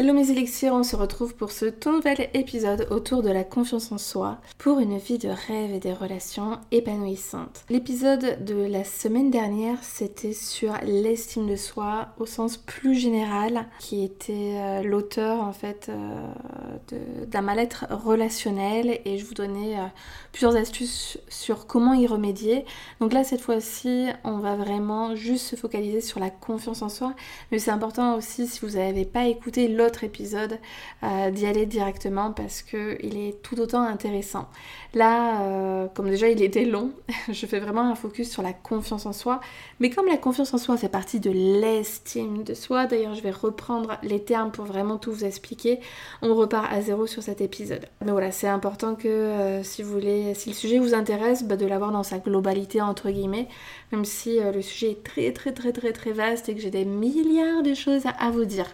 Hello mes élixirs, on se retrouve pour ce tout nouvel épisode autour de la confiance en soi pour une vie de rêve et des relations épanouissantes. L'épisode de la semaine dernière c'était sur l'estime de soi au sens plus général qui était euh, l'auteur en fait euh, d'un mal-être relationnel et je vous donnais euh, plusieurs astuces sur comment y remédier. Donc là cette fois-ci on va vraiment juste se focaliser sur la confiance en soi mais c'est important aussi si vous n'avez pas écouté l'autre épisode euh, d'y aller directement parce qu'il est tout autant intéressant. Là, euh, comme déjà il était long, je fais vraiment un focus sur la confiance en soi. Mais comme la confiance en soi fait partie de l'estime de soi, d'ailleurs je vais reprendre les termes pour vraiment tout vous expliquer, on repart à zéro sur cet épisode. Mais voilà, c'est important que euh, si vous voulez, si le sujet vous intéresse, bah, de l'avoir dans sa globalité entre guillemets, même si le sujet est très très très très très vaste et que j'ai des milliards de choses à vous dire.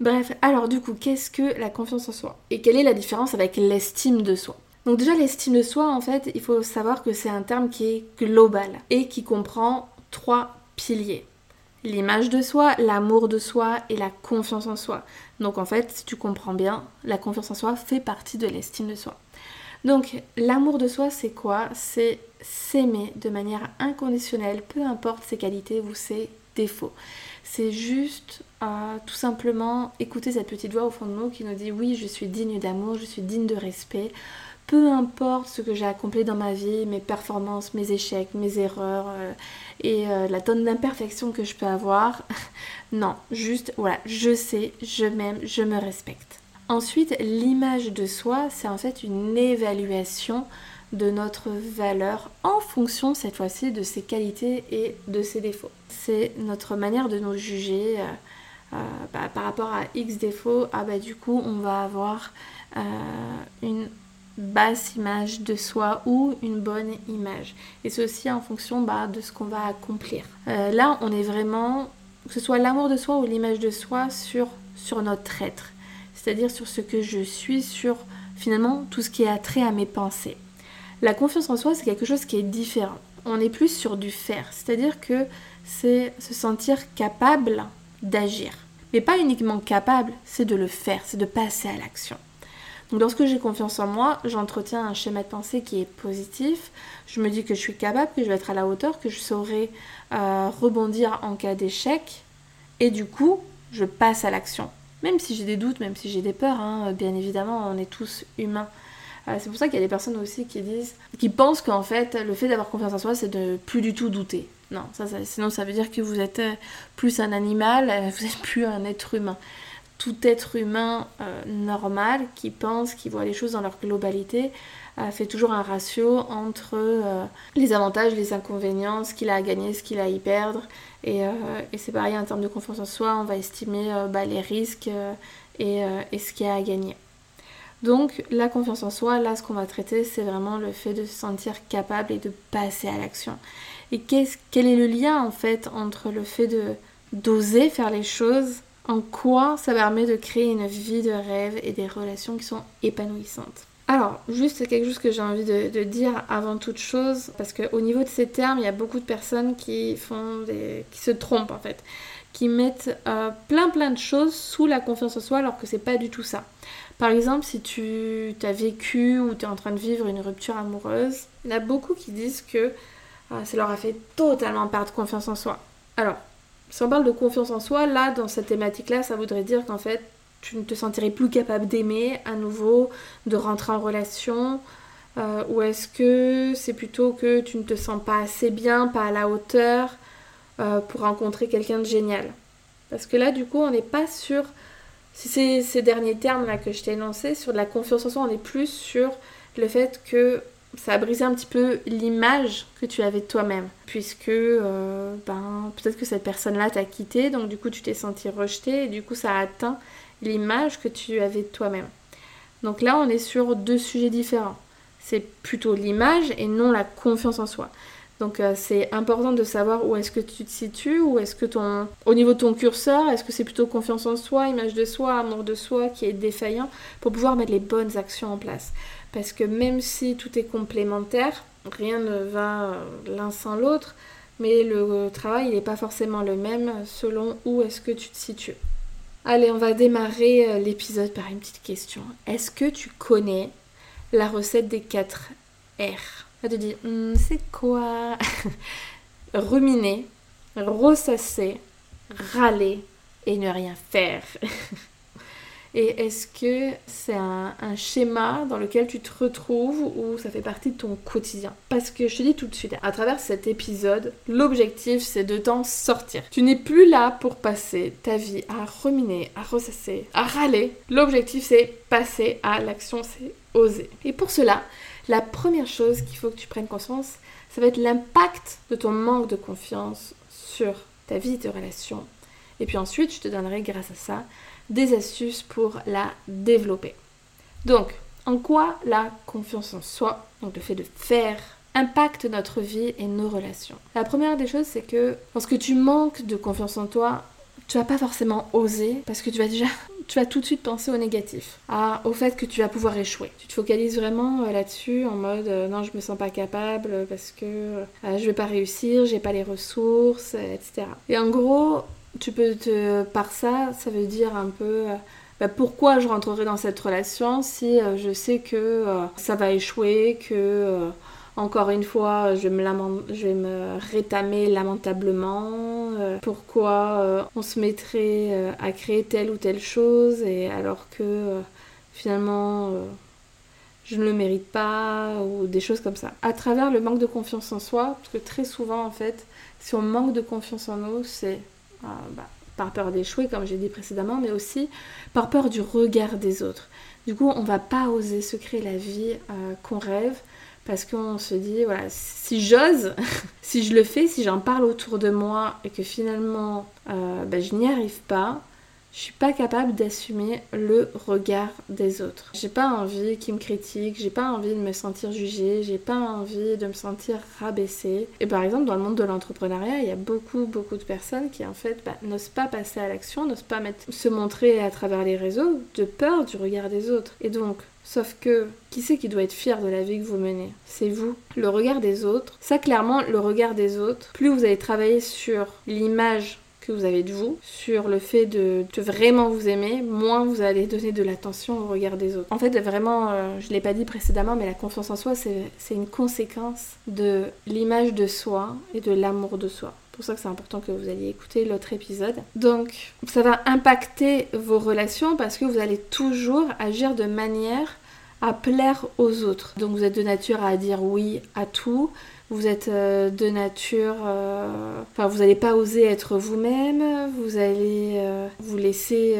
Bref, alors du coup, qu'est-ce que la confiance en soi Et quelle est la différence avec l'estime de soi? Donc déjà l'estime de soi, en fait, il faut savoir que c'est un terme qui est global et qui comprend trois piliers. L'image de soi, l'amour de soi et la confiance en soi. Donc en fait, si tu comprends bien, la confiance en soi fait partie de l'estime de soi. Donc l'amour de soi, c'est quoi? C'est s'aimer de manière inconditionnelle, peu importe ses qualités ou ses défauts. C'est juste tout simplement écouter cette petite voix au fond de nous qui nous dit oui, je suis digne d'amour, je suis digne de respect. Peu importe ce que j'ai accompli dans ma vie, mes performances, mes échecs, mes erreurs euh, et euh, la tonne d'imperfection que je peux avoir. non, juste voilà, je sais, je m'aime, je me respecte. Ensuite, l'image de soi, c'est en fait une évaluation de notre valeur en fonction cette fois-ci de ses qualités et de ses défauts. C'est notre manière de nous juger euh, bah, par rapport à X défauts. Ah bah du coup on va avoir euh, une basse image de soi ou une bonne image. Et aussi en fonction bah, de ce qu'on va accomplir. là on est vraiment, que ce soit l'amour de soi ou l'image de soi sur, sur notre être. C'est-à-dire sur ce que je suis, sur finalement tout ce qui est attrait à mes pensées. La confiance en soi, c'est quelque chose qui est différent. On est plus sur du faire, c'est-à-dire que c'est se sentir capable d'agir. Mais pas uniquement capable, c'est de le faire, c'est de passer à l'action. Donc lorsque j'ai confiance en moi, j'entretiens un schéma de pensée qui est positif. Je me dis que je suis capable, que je vais être à la hauteur, que je saurai euh, rebondir en cas d'échec. Et du coup, je passe à l'action. Même si j'ai des doutes, même si j'ai des peurs, hein, bien évidemment, on est tous humains. Euh, c'est pour ça qu'il y a des personnes aussi qui disent, qui pensent qu'en fait, le fait d'avoir confiance en soi, c'est de plus du tout douter. Non, ça, sinon ça veut dire que vous êtes euh, plus un animal, euh, vous n'êtes plus un être humain. Tout être humain normal qui pense, qui voit les choses dans leur globalité, fait toujours un ratio entre les avantages, les inconvénients, ce qu'il a à gagner, ce qu'il a à y perdre. Et, c'est pareil en termes de confiance en soi, on va estimer bah, les risques et, et ce qu'il y a à gagner. Donc la confiance en soi, là ce qu'on va traiter, c'est vraiment le fait de se sentir capable et de passer à l'action. Et quel est le lien en fait entre le fait de d'oser faire les choses, en quoi ça permet de créer une vie de rêve et des relations qui sont épanouissantes? Alors, juste quelque chose que j'ai envie de, dire avant toute chose, parce qu'au niveau de ces termes, il y a beaucoup de personnes qui font qui se trompent en fait, qui mettent euh, plein plein de choses sous la confiance en soi alors que c'est pas du tout ça. Par exemple, si tu as vécu ou tu es en train de vivre une rupture amoureuse, il y en a beaucoup qui disent que ça leur a fait totalement perdre confiance en soi. Alors, si on parle de confiance en soi, là, dans cette thématique-là, ça voudrait dire qu'en fait, tu ne te sentirais plus capable d'aimer à nouveau, de rentrer en relation, euh, ou est-ce que c'est plutôt que tu ne te sens pas assez bien, pas à la hauteur euh, pour rencontrer quelqu'un de génial? Parce que là, du coup, on n'est pas sur si c'est ces derniers termes-là que je t'ai énoncés, sur de la confiance en soi, on est plus sur le fait que ça a brisé un petit peu l'image que tu avais de toi-même. Puisque euh, ben, peut-être que cette personne-là t'a quitté, donc du coup tu t'es senti rejeté, et du coup ça a atteint l'image que tu avais de toi-même. Donc là on est sur deux sujets différents. C'est plutôt l'image et non la confiance en soi. Donc euh, c'est important de savoir où est-ce que tu te situes, où est-ce que ton... Au niveau de ton curseur, est-ce que c'est plutôt confiance en soi, image de soi, amour de soi qui est défaillant pour pouvoir mettre les bonnes actions en place. Parce que même si tout est complémentaire, rien ne va euh, l'un sans l'autre, mais le travail n'est pas forcément le même selon où est-ce que tu te situes. Allez, on va démarrer euh, l'épisode par une petite question. Est-ce que tu connais la recette des 4 R? Elle te dit hmm, c'est quoi? Ruminer, ressasser, râler et ne rien faire. Et est-ce que c'est un, schéma dans lequel tu te retrouves ou ça fait partie de ton quotidien? Parce que je te dis tout de suite, à travers cet épisode, l'objectif c'est de t'en sortir. Tu n'es plus là pour passer ta vie à ruminer, à ressasser, à râler. L'objectif c'est passer à l'action, c'est oser. Et pour cela, la première chose qu'il faut que tu prennes conscience, ça va être l'impact de ton manque de confiance sur ta vie de relation. Et puis ensuite, je te donnerai grâce à ça des astuces pour la développer. Donc, en quoi la confiance en soi, donc le fait de faire, impacte notre vie et nos relations? La première des choses, c'est que lorsque tu manques de confiance en toi, tu vas pas forcément oser parce que tu vas déjà tu vas tout de suite penser au négatif, au fait que tu vas pouvoir échouer. Tu te focalises vraiment euh, là-dessus en mode euh, non, je me sens pas capable parce que euh, je vais pas réussir, j'ai pas les ressources, etc. Et en gros, tu peux te. Par ça, ça veut dire un peu. Bah, pourquoi je rentrerai dans cette relation si je sais que ça va échouer, que encore une fois, je vais me, me rétamer lamentablement. Euh, pourquoi euh, on se mettrait euh, à créer telle ou telle chose et alors que finalement je ne le mérite pas ou des choses comme ça. À travers le manque de confiance en soi, parce que très souvent en fait, si on manque de confiance en nous, c'est bah, par peur d'échouer comme j'ai dit précédemment, mais aussi par peur du regard des autres. Du coup, on va pas oser se créer la vie qu'on rêve parce qu'on se dit, voilà, si j'ose, si je le fais, si j'en parle autour de moi et que finalement euh, ben, je n'y arrive pas, je suis pas capable d'assumer le regard des autres. J'ai pas envie qu'ils me critiquent, j'ai pas envie de me sentir jugée, j'ai pas envie de me sentir rabaissée. Et par exemple, dans le monde de l'entrepreneuriat, il y a beaucoup, beaucoup de personnes qui en fait bah, n'osent pas passer à l'action, n'osent pas se montrer à travers les réseaux de peur du regard des autres. Et donc, Sauf que, qui c'est qui doit être fier de la vie que vous menez? C'est vous. Le regard des autres. Ça, clairement, le regard des autres, plus vous allez travailler sur l'image que vous avez de vous, sur le fait de, vraiment vous aimer, moins vous allez donner de l'attention au regard des autres. En fait, vraiment, euh, je ne l'ai pas dit précédemment, mais la confiance en soi, c'est une conséquence de l'image de soi et de l'amour de soi pour ça que c'est important que vous alliez écouter l'autre épisode. Donc, ça va impacter vos relations parce que vous allez toujours agir de manière à plaire aux autres. Donc, vous êtes de nature à dire oui à tout. Vous êtes euh, de nature, euh, enfin vous n'allez pas oser être vous-même, vous allez euh, vous laisser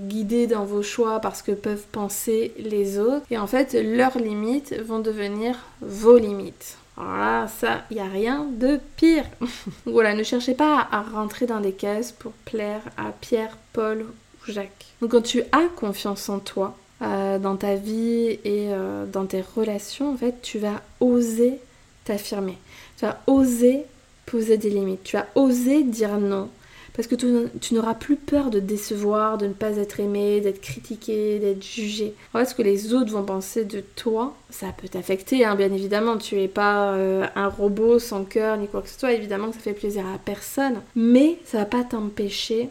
guider dans vos choix parce que peuvent penser les autres. Et en fait, leurs limites vont devenir vos limites. Alors ça, il n'y a rien de pire. voilà, ne cherchez pas à rentrer dans des cases pour plaire à Pierre, Paul ou Jacques. Donc quand tu as confiance en toi, dans ta vie et dans tes relations, en fait, tu vas oser t'affirmer. Tu vas oser poser des limites. Tu vas oser dire non. Parce que tu, n'auras plus peur de décevoir, de ne pas être aimé, d'être critiqué, d'être jugé. En ce que les autres vont penser de toi, ça peut t'affecter, hein, bien évidemment. Tu n'es pas euh, un robot sans cœur ni quoi que ce soit. Évidemment que ça fait plaisir à personne. Mais ça va pas t'empêcher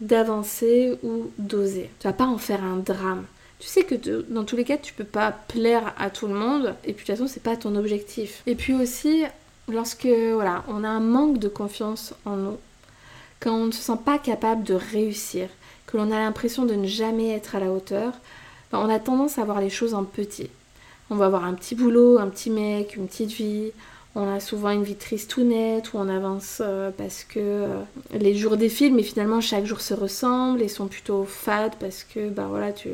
d'avancer ou d'oser. Tu vas pas en faire un drame. Tu sais que dans tous les cas, tu peux pas plaire à tout le monde. Et puis de toute façon, c'est pas ton objectif. Et puis aussi, lorsque voilà, on a un manque de confiance en nous, quand on ne se sent pas capable de réussir, que l'on a l'impression de ne jamais être à la hauteur, ben, on a tendance à voir les choses en petit. On va avoir un petit boulot, un petit mec, une petite vie. On a souvent une vie triste ou nette où on avance euh, parce que euh, les jours défilent, mais finalement chaque jour se ressemble et sont plutôt fades parce que ben voilà, tu,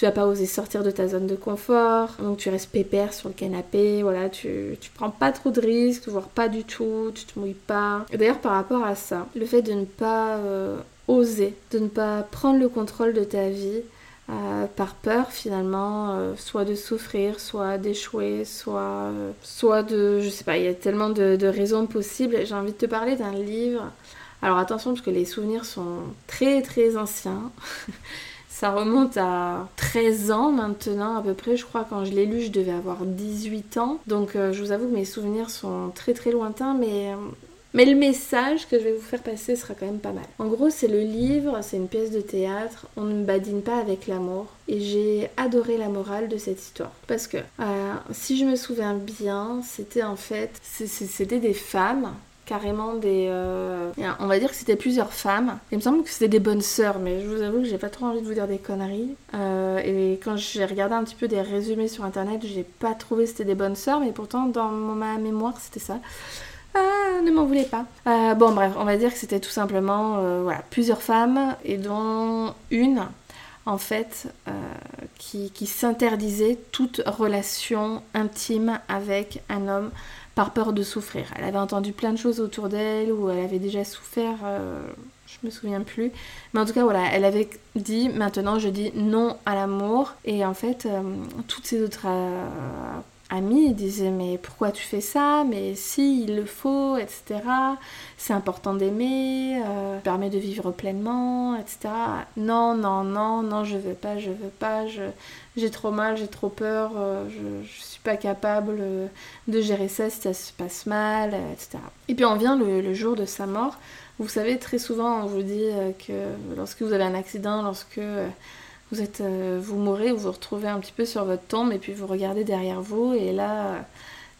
tu vas pas oser sortir de ta zone de confort, donc tu restes pépère sur le canapé, voilà, tu, tu prends pas trop de risques, voire pas du tout, tu te mouilles pas. D'ailleurs par rapport à ça, le fait de ne pas euh, oser, de ne pas prendre le contrôle de ta vie, euh, par peur finalement, euh, soit de souffrir, soit d'échouer, soit, soit de... Je sais pas, il y a tellement de, de raisons possibles. J'ai envie de te parler d'un livre. Alors attention parce que les souvenirs sont très très anciens. Ça remonte à 13 ans maintenant à peu près, je crois quand je l'ai lu je devais avoir 18 ans. Donc je vous avoue que mes souvenirs sont très très lointains mais mais le message que je vais vous faire passer sera quand même pas mal. En gros, c'est le livre, c'est une pièce de théâtre, on ne badine pas avec l'amour. Et j'ai adoré la morale de cette histoire. Parce que, euh, si je me souviens bien, c'était en fait, c'était des femmes carrément des... Euh, on va dire que c'était plusieurs femmes. Il me semble que c'était des bonnes sœurs, mais je vous avoue que j'ai pas trop envie de vous dire des conneries. Euh, et quand j'ai regardé un petit peu des résumés sur internet, j'ai pas trouvé que c'était des bonnes sœurs, mais pourtant dans ma mémoire c'était ça. Ah, ne m'en voulez pas. Bon, bref, on va dire que c'était tout simplement voilà, plusieurs femmes, et dont une, en fait, qui, qui s'interdisait toute relation intime avec un homme par peur de souffrir. Elle avait entendu plein de choses autour d'elle, ou elle avait déjà souffert, je me souviens plus. Mais en tout cas, voilà, elle avait dit maintenant je dis non à l'amour. Et en fait, toutes ces autres amis disaient mais pourquoi tu fais ça? Mais si il le faut etc c'est important d'aimer euh, permet de vivre pleinement etc non non non non je veux pas je veux pas je j'ai trop mal j'ai trop peur euh, je, je suis pas capable de gérer ça si ça se passe mal etc et puis on vient le, jour de sa mort. Vous savez très souvent on vous dit euh, que lorsque vous avez un accident lorsque vous êtes, euh, vous mourrez, vous vous retrouvez un petit peu sur votre tombe et puis vous regardez derrière vous et là,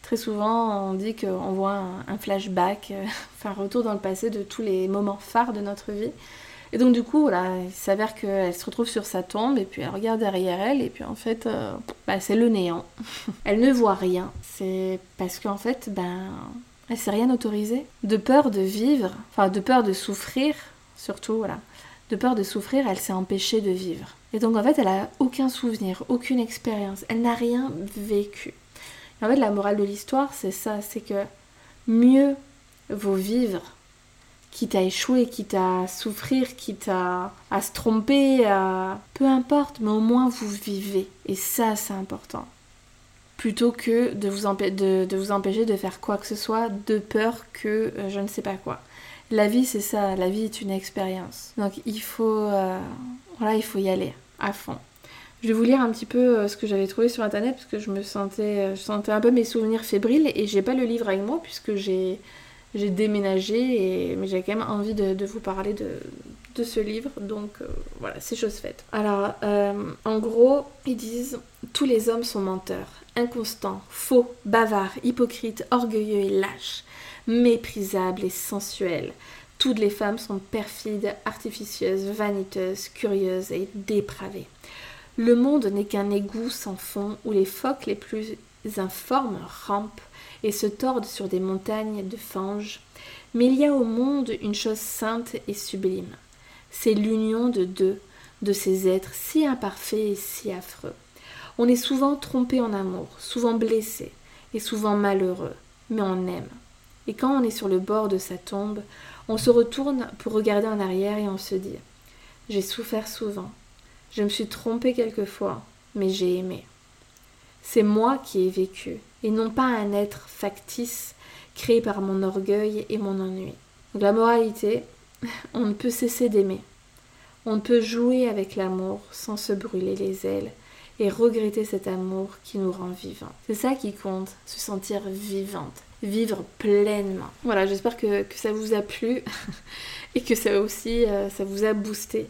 très souvent, on dit qu'on voit un, flashback, euh, enfin retour dans le passé de tous les moments phares de notre vie. Et donc du coup, voilà, il s'avère qu'elle se retrouve sur sa tombe et puis elle regarde derrière elle et puis en fait, euh, bah, c'est le néant. elle ne voit rien. C'est parce qu'en fait, ben, elle s'est rien autorisée. De peur de vivre, enfin de peur de souffrir, surtout, voilà. De peur de souffrir, elle s'est empêchée de vivre. Et donc en fait, elle a aucun souvenir, aucune expérience, elle n'a rien vécu. en fait, la morale de l'histoire, c'est ça, c'est que mieux vaut vivre, quitte à échouer, quitte à souffrir, quitte à, à se tromper, à... peu importe, mais au moins vous vivez. Et ça, c'est important. Plutôt que de vous, de, vous, empêcher de faire quoi que ce soit de peur que euh, je ne sais pas quoi. La vie, c'est ça, la vie est une expérience. Donc il faut, euh, il faut y aller à fond. Je vais vous lire un petit peu euh, ce que j'avais trouvé sur internet parce que je me sentais, euh, je sentais un peu mes souvenirs fébriles et j'ai pas le livre avec moi puisque j'ai, déménagé et mais j'ai quand même envie de, vous parler de, ce livre donc voilà c'est chose faite. Alors en gros ils disent tous les hommes sont menteurs, inconstants, faux, bavards, hypocrites, orgueilleux et lâches, méprisables et sensuels. Toutes les femmes sont perfides, artificieuses, vaniteuses, curieuses et dépravées. Le monde n'est qu'un égout sans fond où les phoques les plus informes rampent et se tordent sur des montagnes de fange. Mais il y a au monde une chose sainte et sublime. C'est l'union de deux, de ces êtres si imparfaits et si affreux. On est souvent trompé en amour, souvent blessé et souvent malheureux, mais on aime. Et quand on est sur le bord de sa tombe, on se retourne pour regarder en arrière et on se dit J'ai souffert souvent, je me suis trompée quelquefois, mais j'ai aimé. C'est moi qui ai vécu, et non pas un être factice créé par mon orgueil et mon ennui. Donc la moralité, on ne peut cesser d'aimer. On ne peut jouer avec l'amour sans se brûler les ailes et regretter cet amour qui nous rend vivants. C'est ça qui compte, se sentir vivante, vivre pleinement. Voilà, j'espère que, ça vous a plu et que ça aussi, euh, ça vous a boosté.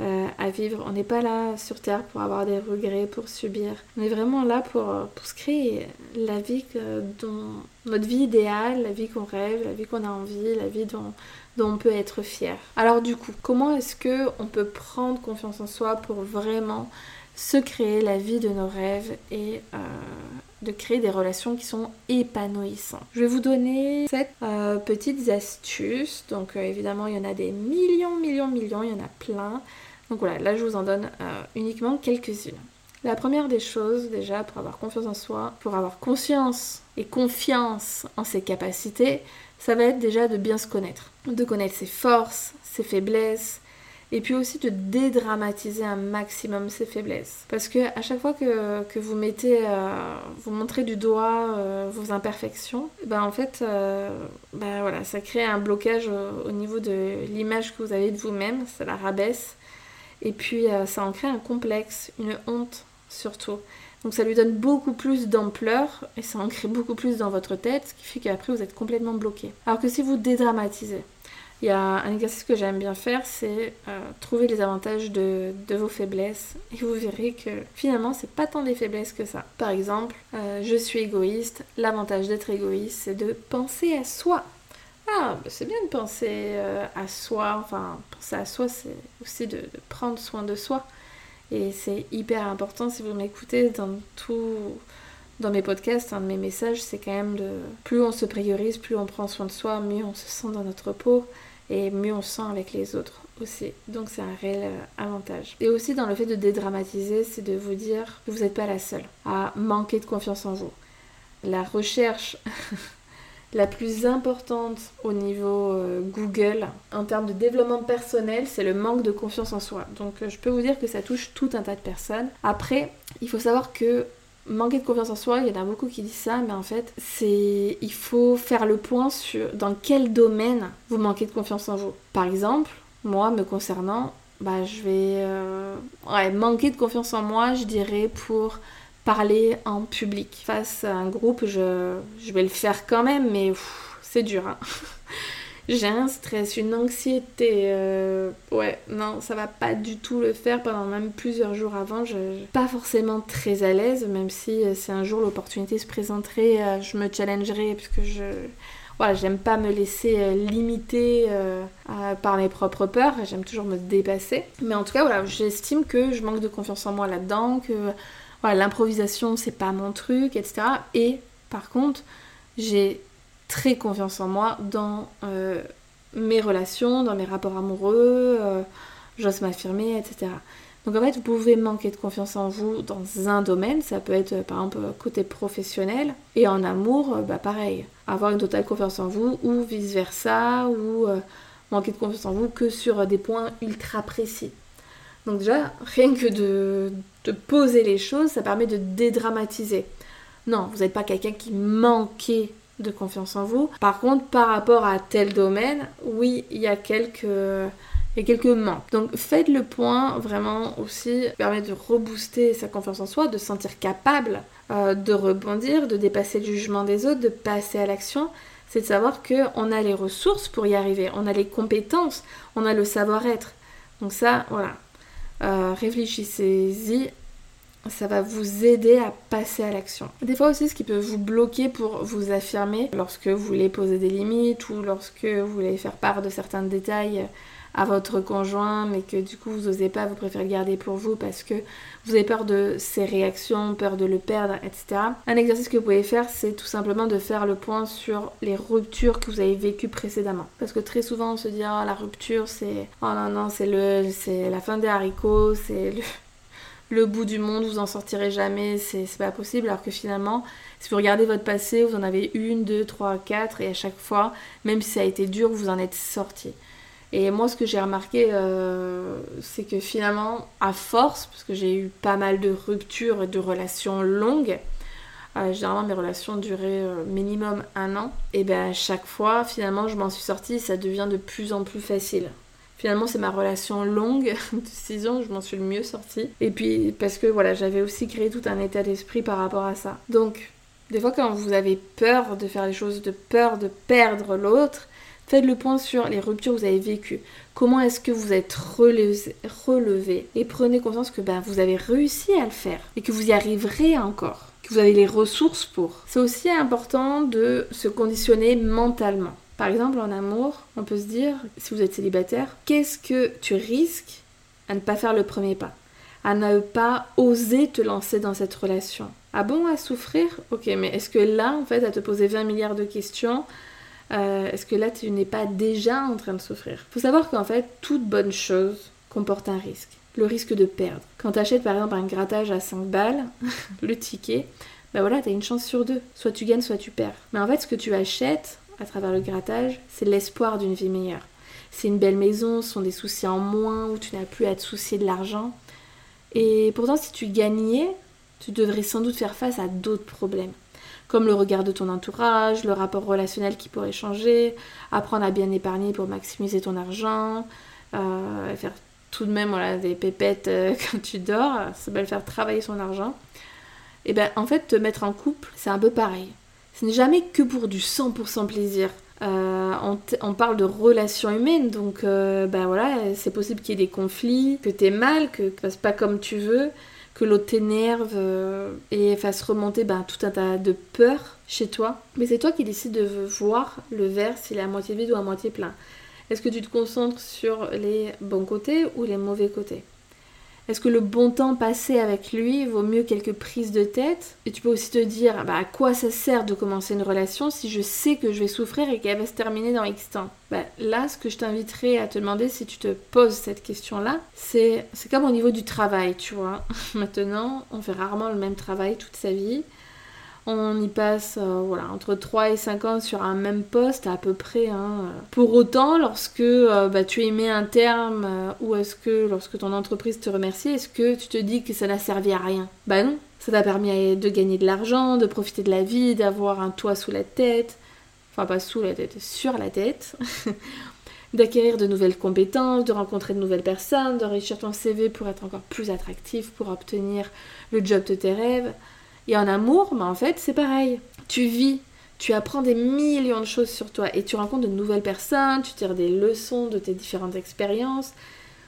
Euh, à vivre. On n'est pas là sur Terre pour avoir des regrets, pour subir. On est vraiment là pour, pour se créer la vie que, dont, notre vie idéale, la vie qu'on rêve, la vie qu'on a envie, la vie dont, dont on peut être fier. Alors du coup, comment est-ce que on peut prendre confiance en soi pour vraiment se créer la vie de nos rêves et euh, de créer des relations qui sont épanouissantes. Je vais vous donner sept euh, petites astuces. Donc euh, évidemment, il y en a des millions, millions, millions, il y en a plein. Donc voilà, là je vous en donne euh, uniquement quelques-unes. La première des choses, déjà, pour avoir confiance en soi, pour avoir conscience et confiance en ses capacités, ça va être déjà de bien se connaître. De connaître ses forces, ses faiblesses, et puis aussi de dédramatiser un maximum ses faiblesses. Parce que à chaque fois que, vous mettez, euh, vous montrez du doigt euh, vos imperfections, ben en fait, euh, ben voilà, ça crée un blocage au, niveau de l'image que vous avez de vous-même, ça la rabaisse, et puis ça en crée un complexe, une honte surtout. Donc ça lui donne beaucoup plus d'ampleur et ça en crée beaucoup plus dans votre tête, ce qui fait qu'après vous êtes complètement bloqué. Alors que si vous dédramatisez, il y a un exercice que j'aime bien faire, c'est euh, trouver les avantages de, vos faiblesses et vous verrez que finalement c'est pas tant des faiblesses que ça. Par exemple, euh, je suis égoïste, l'avantage d'être égoïste c'est de penser à soi. Ah, bah, c'est bien de penser euh, à soi, enfin penser à soi c'est aussi de, prendre soin de soi. Et c'est hyper important si vous m'écoutez dans tout dans mes podcasts, un de mes messages, c'est quand même de plus on se priorise, plus on prend soin de soi, mieux on se sent dans notre peau et mieux on se sent avec les autres aussi. Donc c'est un réel euh, avantage. Et aussi dans le fait de dédramatiser, c'est de vous dire que vous n'êtes pas la seule à manquer de confiance en vous. La recherche la plus importante au niveau euh, Google en termes de développement personnel, c'est le manque de confiance en soi. Donc euh, je peux vous dire que ça touche tout un tas de personnes. Après, il faut savoir que manquer de confiance en soi, il y en a beaucoup qui disent ça, mais en fait, c'est il faut faire le point sur dans quel domaine vous manquez de confiance en vous. Par exemple, moi, me concernant, bah, je vais euh, manquer de confiance en moi, je dirais, pour parler en public. Face à un groupe, je, je vais le faire quand même, mais c'est dur. Hein. J'ai un stress, une anxiété. Euh, ouais, non, ça va pas du tout le faire pendant même plusieurs jours avant. Je, pas forcément très à l'aise, même si euh, si un jour l'opportunité se présenterait, euh, je me challengerai puisque je. Voilà, j'aime pas me laisser limiter par mes propres peurs, j'aime toujours me dépasser. Mais en tout cas, voilà, j'estime que je manque de confiance en moi là-dedans, que voilà, l'improvisation c'est pas mon truc, etc. Et par contre, j'ai très confiance en moi dans euh, mes relations, dans mes rapports amoureux, euh, j'ose m'affirmer, etc. Donc en fait, vous pouvez manquer de confiance en vous dans un domaine, ça peut être par exemple côté professionnel, et en amour, bah pareil, avoir une totale confiance en vous, ou vice-versa, ou euh, manquer de confiance en vous que sur des points ultra précis. Donc déjà, rien que de poser les choses, ça permet de dédramatiser. Non, vous n'êtes pas quelqu'un qui manquait de confiance en vous. Par contre, par rapport à tel domaine, oui, il y a quelques, quelques manques. Donc faites le point vraiment aussi, permet de rebooster sa confiance en soi, de se sentir capable euh, de rebondir, de dépasser le jugement des autres, de passer à l'action. C'est de savoir qu'on a les ressources pour y arriver, on a les compétences, on a le savoir-être. Donc ça, voilà. Euh, réfléchissez-y ça va vous aider à passer à l'action. Des fois aussi, ce qui peut vous bloquer pour vous affirmer lorsque vous voulez poser des limites ou lorsque vous voulez faire part de certains détails à votre conjoint, mais que du coup vous n'osez pas, vous préférez garder pour vous parce que vous avez peur de ses réactions, peur de le perdre, etc. Un exercice que vous pouvez faire, c'est tout simplement de faire le point sur les ruptures que vous avez vécues précédemment. Parce que très souvent on se dit, oh la rupture c'est, oh non non, c'est le, c'est la fin des haricots, c'est le le bout du monde, vous en sortirez jamais, c'est pas possible. Alors que finalement, si vous regardez votre passé, vous en avez une, deux, trois, quatre, et à chaque fois, même si ça a été dur, vous en êtes sorti. Et moi, ce que j'ai remarqué, euh, c'est que finalement, à force, parce que j'ai eu pas mal de ruptures et de relations longues, euh, généralement mes relations duraient euh, minimum un an, et bien à chaque fois, finalement, je m'en suis sortie, ça devient de plus en plus facile. Finalement, c'est ma relation longue de 6 ans, je m'en suis le mieux sortie. Et puis, parce que voilà, j'avais aussi créé tout un état d'esprit par rapport à ça. Donc, des fois, quand vous avez peur de faire les choses, de peur de perdre l'autre, faites le point sur les ruptures que vous avez vécues. Comment est-ce que vous êtes relevé, et prenez conscience que ben, vous avez réussi à le faire et que vous y arriverez encore, que vous avez les ressources pour. C'est aussi important de se conditionner mentalement. Par exemple, en amour, on peut se dire, si vous êtes célibataire, qu'est-ce que tu risques à ne pas faire le premier pas? À ne pas oser te lancer dans cette relation Ah bon, à souffrir? Ok, mais est-ce que là, en fait, à te poser 20 milliards de questions, euh, est-ce que là, tu n'es pas déjà en train de souffrir? Faut savoir qu'en fait, toute bonne chose comporte un risque. Le risque de perdre. Quand tu achètes par exemple un grattage à 5 balles, le ticket, ben voilà, tu as une chance sur deux. Soit tu gagnes, soit tu perds. Mais en fait, ce que tu achètes à travers le grattage, c'est l'espoir d'une vie meilleure. C'est une belle maison, ce sont des soucis en moins, où tu n'as plus à te soucier de l'argent. Et pourtant, si tu gagnais, tu devrais sans doute faire face à d'autres problèmes comme le regard de ton entourage, le rapport relationnel qui pourrait changer, apprendre à bien épargner pour maximiser ton argent, euh, faire tout de même voilà, des pépettes euh, quand tu dors, ça va le faire travailler son argent. Et ben en fait, te mettre en couple, c'est un peu pareil. Ce n'est jamais que pour du 100% plaisir. Euh, on, parle de relations humaines, donc ben voilà, c'est possible qu'il y ait des conflits, que t'aies mal, que ça passe pas comme tu veux, que l'autre t'énerve euh, et fasse remonter ben, tout un tas de peurs chez toi. Mais c'est toi qui décides de voir le verre s'il est à moitié vide ou à moitié plein. Est-ce que tu te concentres sur les bons côtés ou les mauvais côtés? Est-ce que le bon temps passé avec lui vaut mieux quelques prises de tête? Et tu peux aussi te dire bah, à quoi ça sert de commencer une relation si je sais que je vais souffrir et qu'elle va se terminer dans X temps? Bah, Là, ce que je t'inviterais à te demander si tu te poses cette question-là, c'est comme au niveau du travail, tu vois. Maintenant, on fait rarement le même travail toute sa vie on y passe euh, voilà, entre 3 et 5 ans sur un même poste à peu près. Hein. Pour autant, lorsque euh, bah, tu émets un terme euh, ou est-ce que lorsque ton entreprise te remercie, est-ce que tu te dis que ça n'a servi à rien? Bah non, ça t'a permis de gagner de l'argent, de profiter de la vie, d'avoir un toit sous la tête, enfin pas sous la tête, sur la tête. d'acquérir de nouvelles compétences, de rencontrer de nouvelles personnes, d'enrichir ton CV pour être encore plus attractif, pour obtenir le job de tes rêves. Et en amour, bah en fait, c'est pareil. Tu vis, tu apprends des millions de choses sur toi et tu rencontres de nouvelles personnes, tu tires des leçons de tes différentes expériences.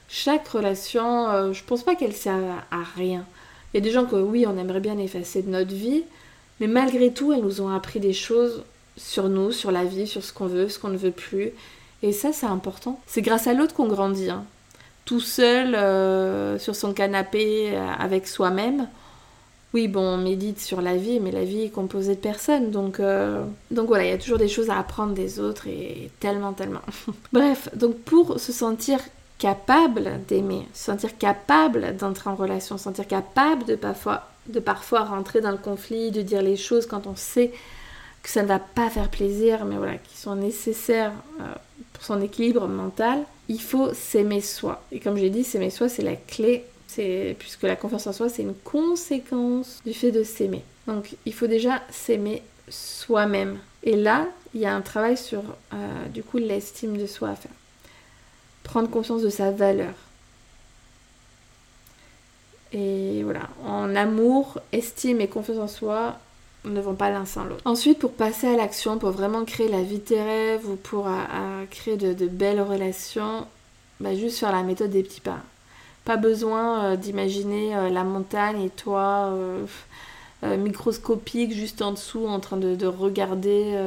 Chaque relation, euh, je pense pas qu'elle sert à, rien. Il y a des gens que oui, on aimerait bien effacer de notre vie, mais malgré tout, elles nous ont appris des choses sur nous, sur la vie, sur ce qu'on veut, ce qu'on ne veut plus. Et ça, c'est important. C'est grâce à l'autre qu'on grandit. Hein. Tout seul, euh, sur son canapé, euh, avec soi-même, oui, bon, on médite sur la vie, mais la vie est composée de personnes, donc, euh, donc voilà, il y a toujours des choses à apprendre des autres et tellement, tellement. Bref, donc pour se sentir capable d'aimer, se sentir capable d'entrer en relation, se sentir capable de parfois, de parfois rentrer dans le conflit, de dire les choses quand on sait que ça ne va pas faire plaisir, mais voilà, qui sont nécessaires euh, pour son équilibre mental, il faut s'aimer soi. Et comme j'ai dit, s'aimer soi, c'est la clé puisque la confiance en soi, c'est une conséquence du fait de s'aimer. Donc il faut déjà s'aimer soi-même. Et là, il y a un travail sur euh, du coup l'estime de soi à faire. Prendre conscience de sa valeur. Et voilà, en amour, estime et confiance en soi ne vont pas l'un sans l'autre. Ensuite, pour passer à l'action, pour vraiment créer la vie de tes rêves ou pour créer de, belles relations, bah, juste faire la méthode des petits pas. Pas besoin euh, d'imaginer euh, la montagne et toi euh, microscopique juste en dessous en train de, regarder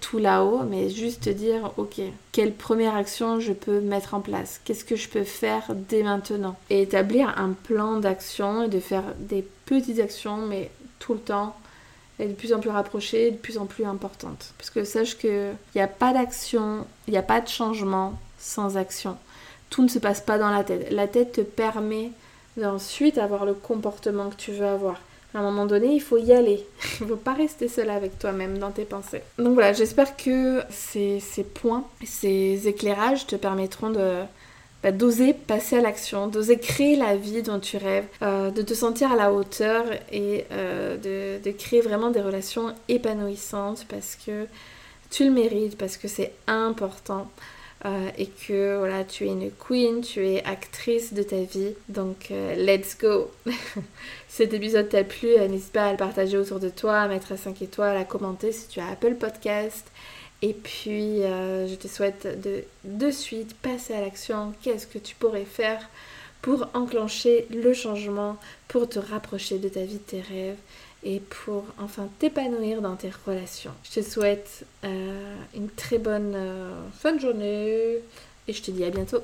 tout là-haut, mais juste te dire, ok, quelle première action je peux mettre en place? Qu'est-ce que je peux faire dès maintenant? Et établir un plan d'action et de faire des petites actions, mais tout le temps, et de plus en plus rapprochées, de plus en plus importantes. Parce que sache qu'il n'y a pas d'action, il n'y a pas de changement sans action tout ne se passe pas dans la tête. La tête te permet d'ensuite avoir le comportement que tu veux avoir. À un moment donné, il faut y aller. Il ne faut pas rester seul avec toi-même dans tes pensées. Donc voilà, j'espère que ces, points, ces éclairages te permettront de bah, d'oser passer à l'action, d'oser créer la vie dont tu rêves, euh, de te sentir à la hauteur et euh, de, de créer vraiment des relations épanouissantes parce que tu le mérites, parce que c'est important. Euh, et que voilà, tu es une queen, tu es actrice de ta vie. Donc, euh, let's go! Cet épisode t'a plu, euh, n'hésite pas à le partager autour de toi, à mettre 5 étoiles, à commenter si tu as Apple Podcast. Et puis, je te souhaite de, de suite passer à l'action. Qu'est-ce que tu pourrais faire pour enclencher le changement, pour te rapprocher de ta vie, de tes rêves et pour enfin t'épanouir dans tes relations. Je te souhaite euh, une très bonne euh, fin de journée et je te dis à bientôt.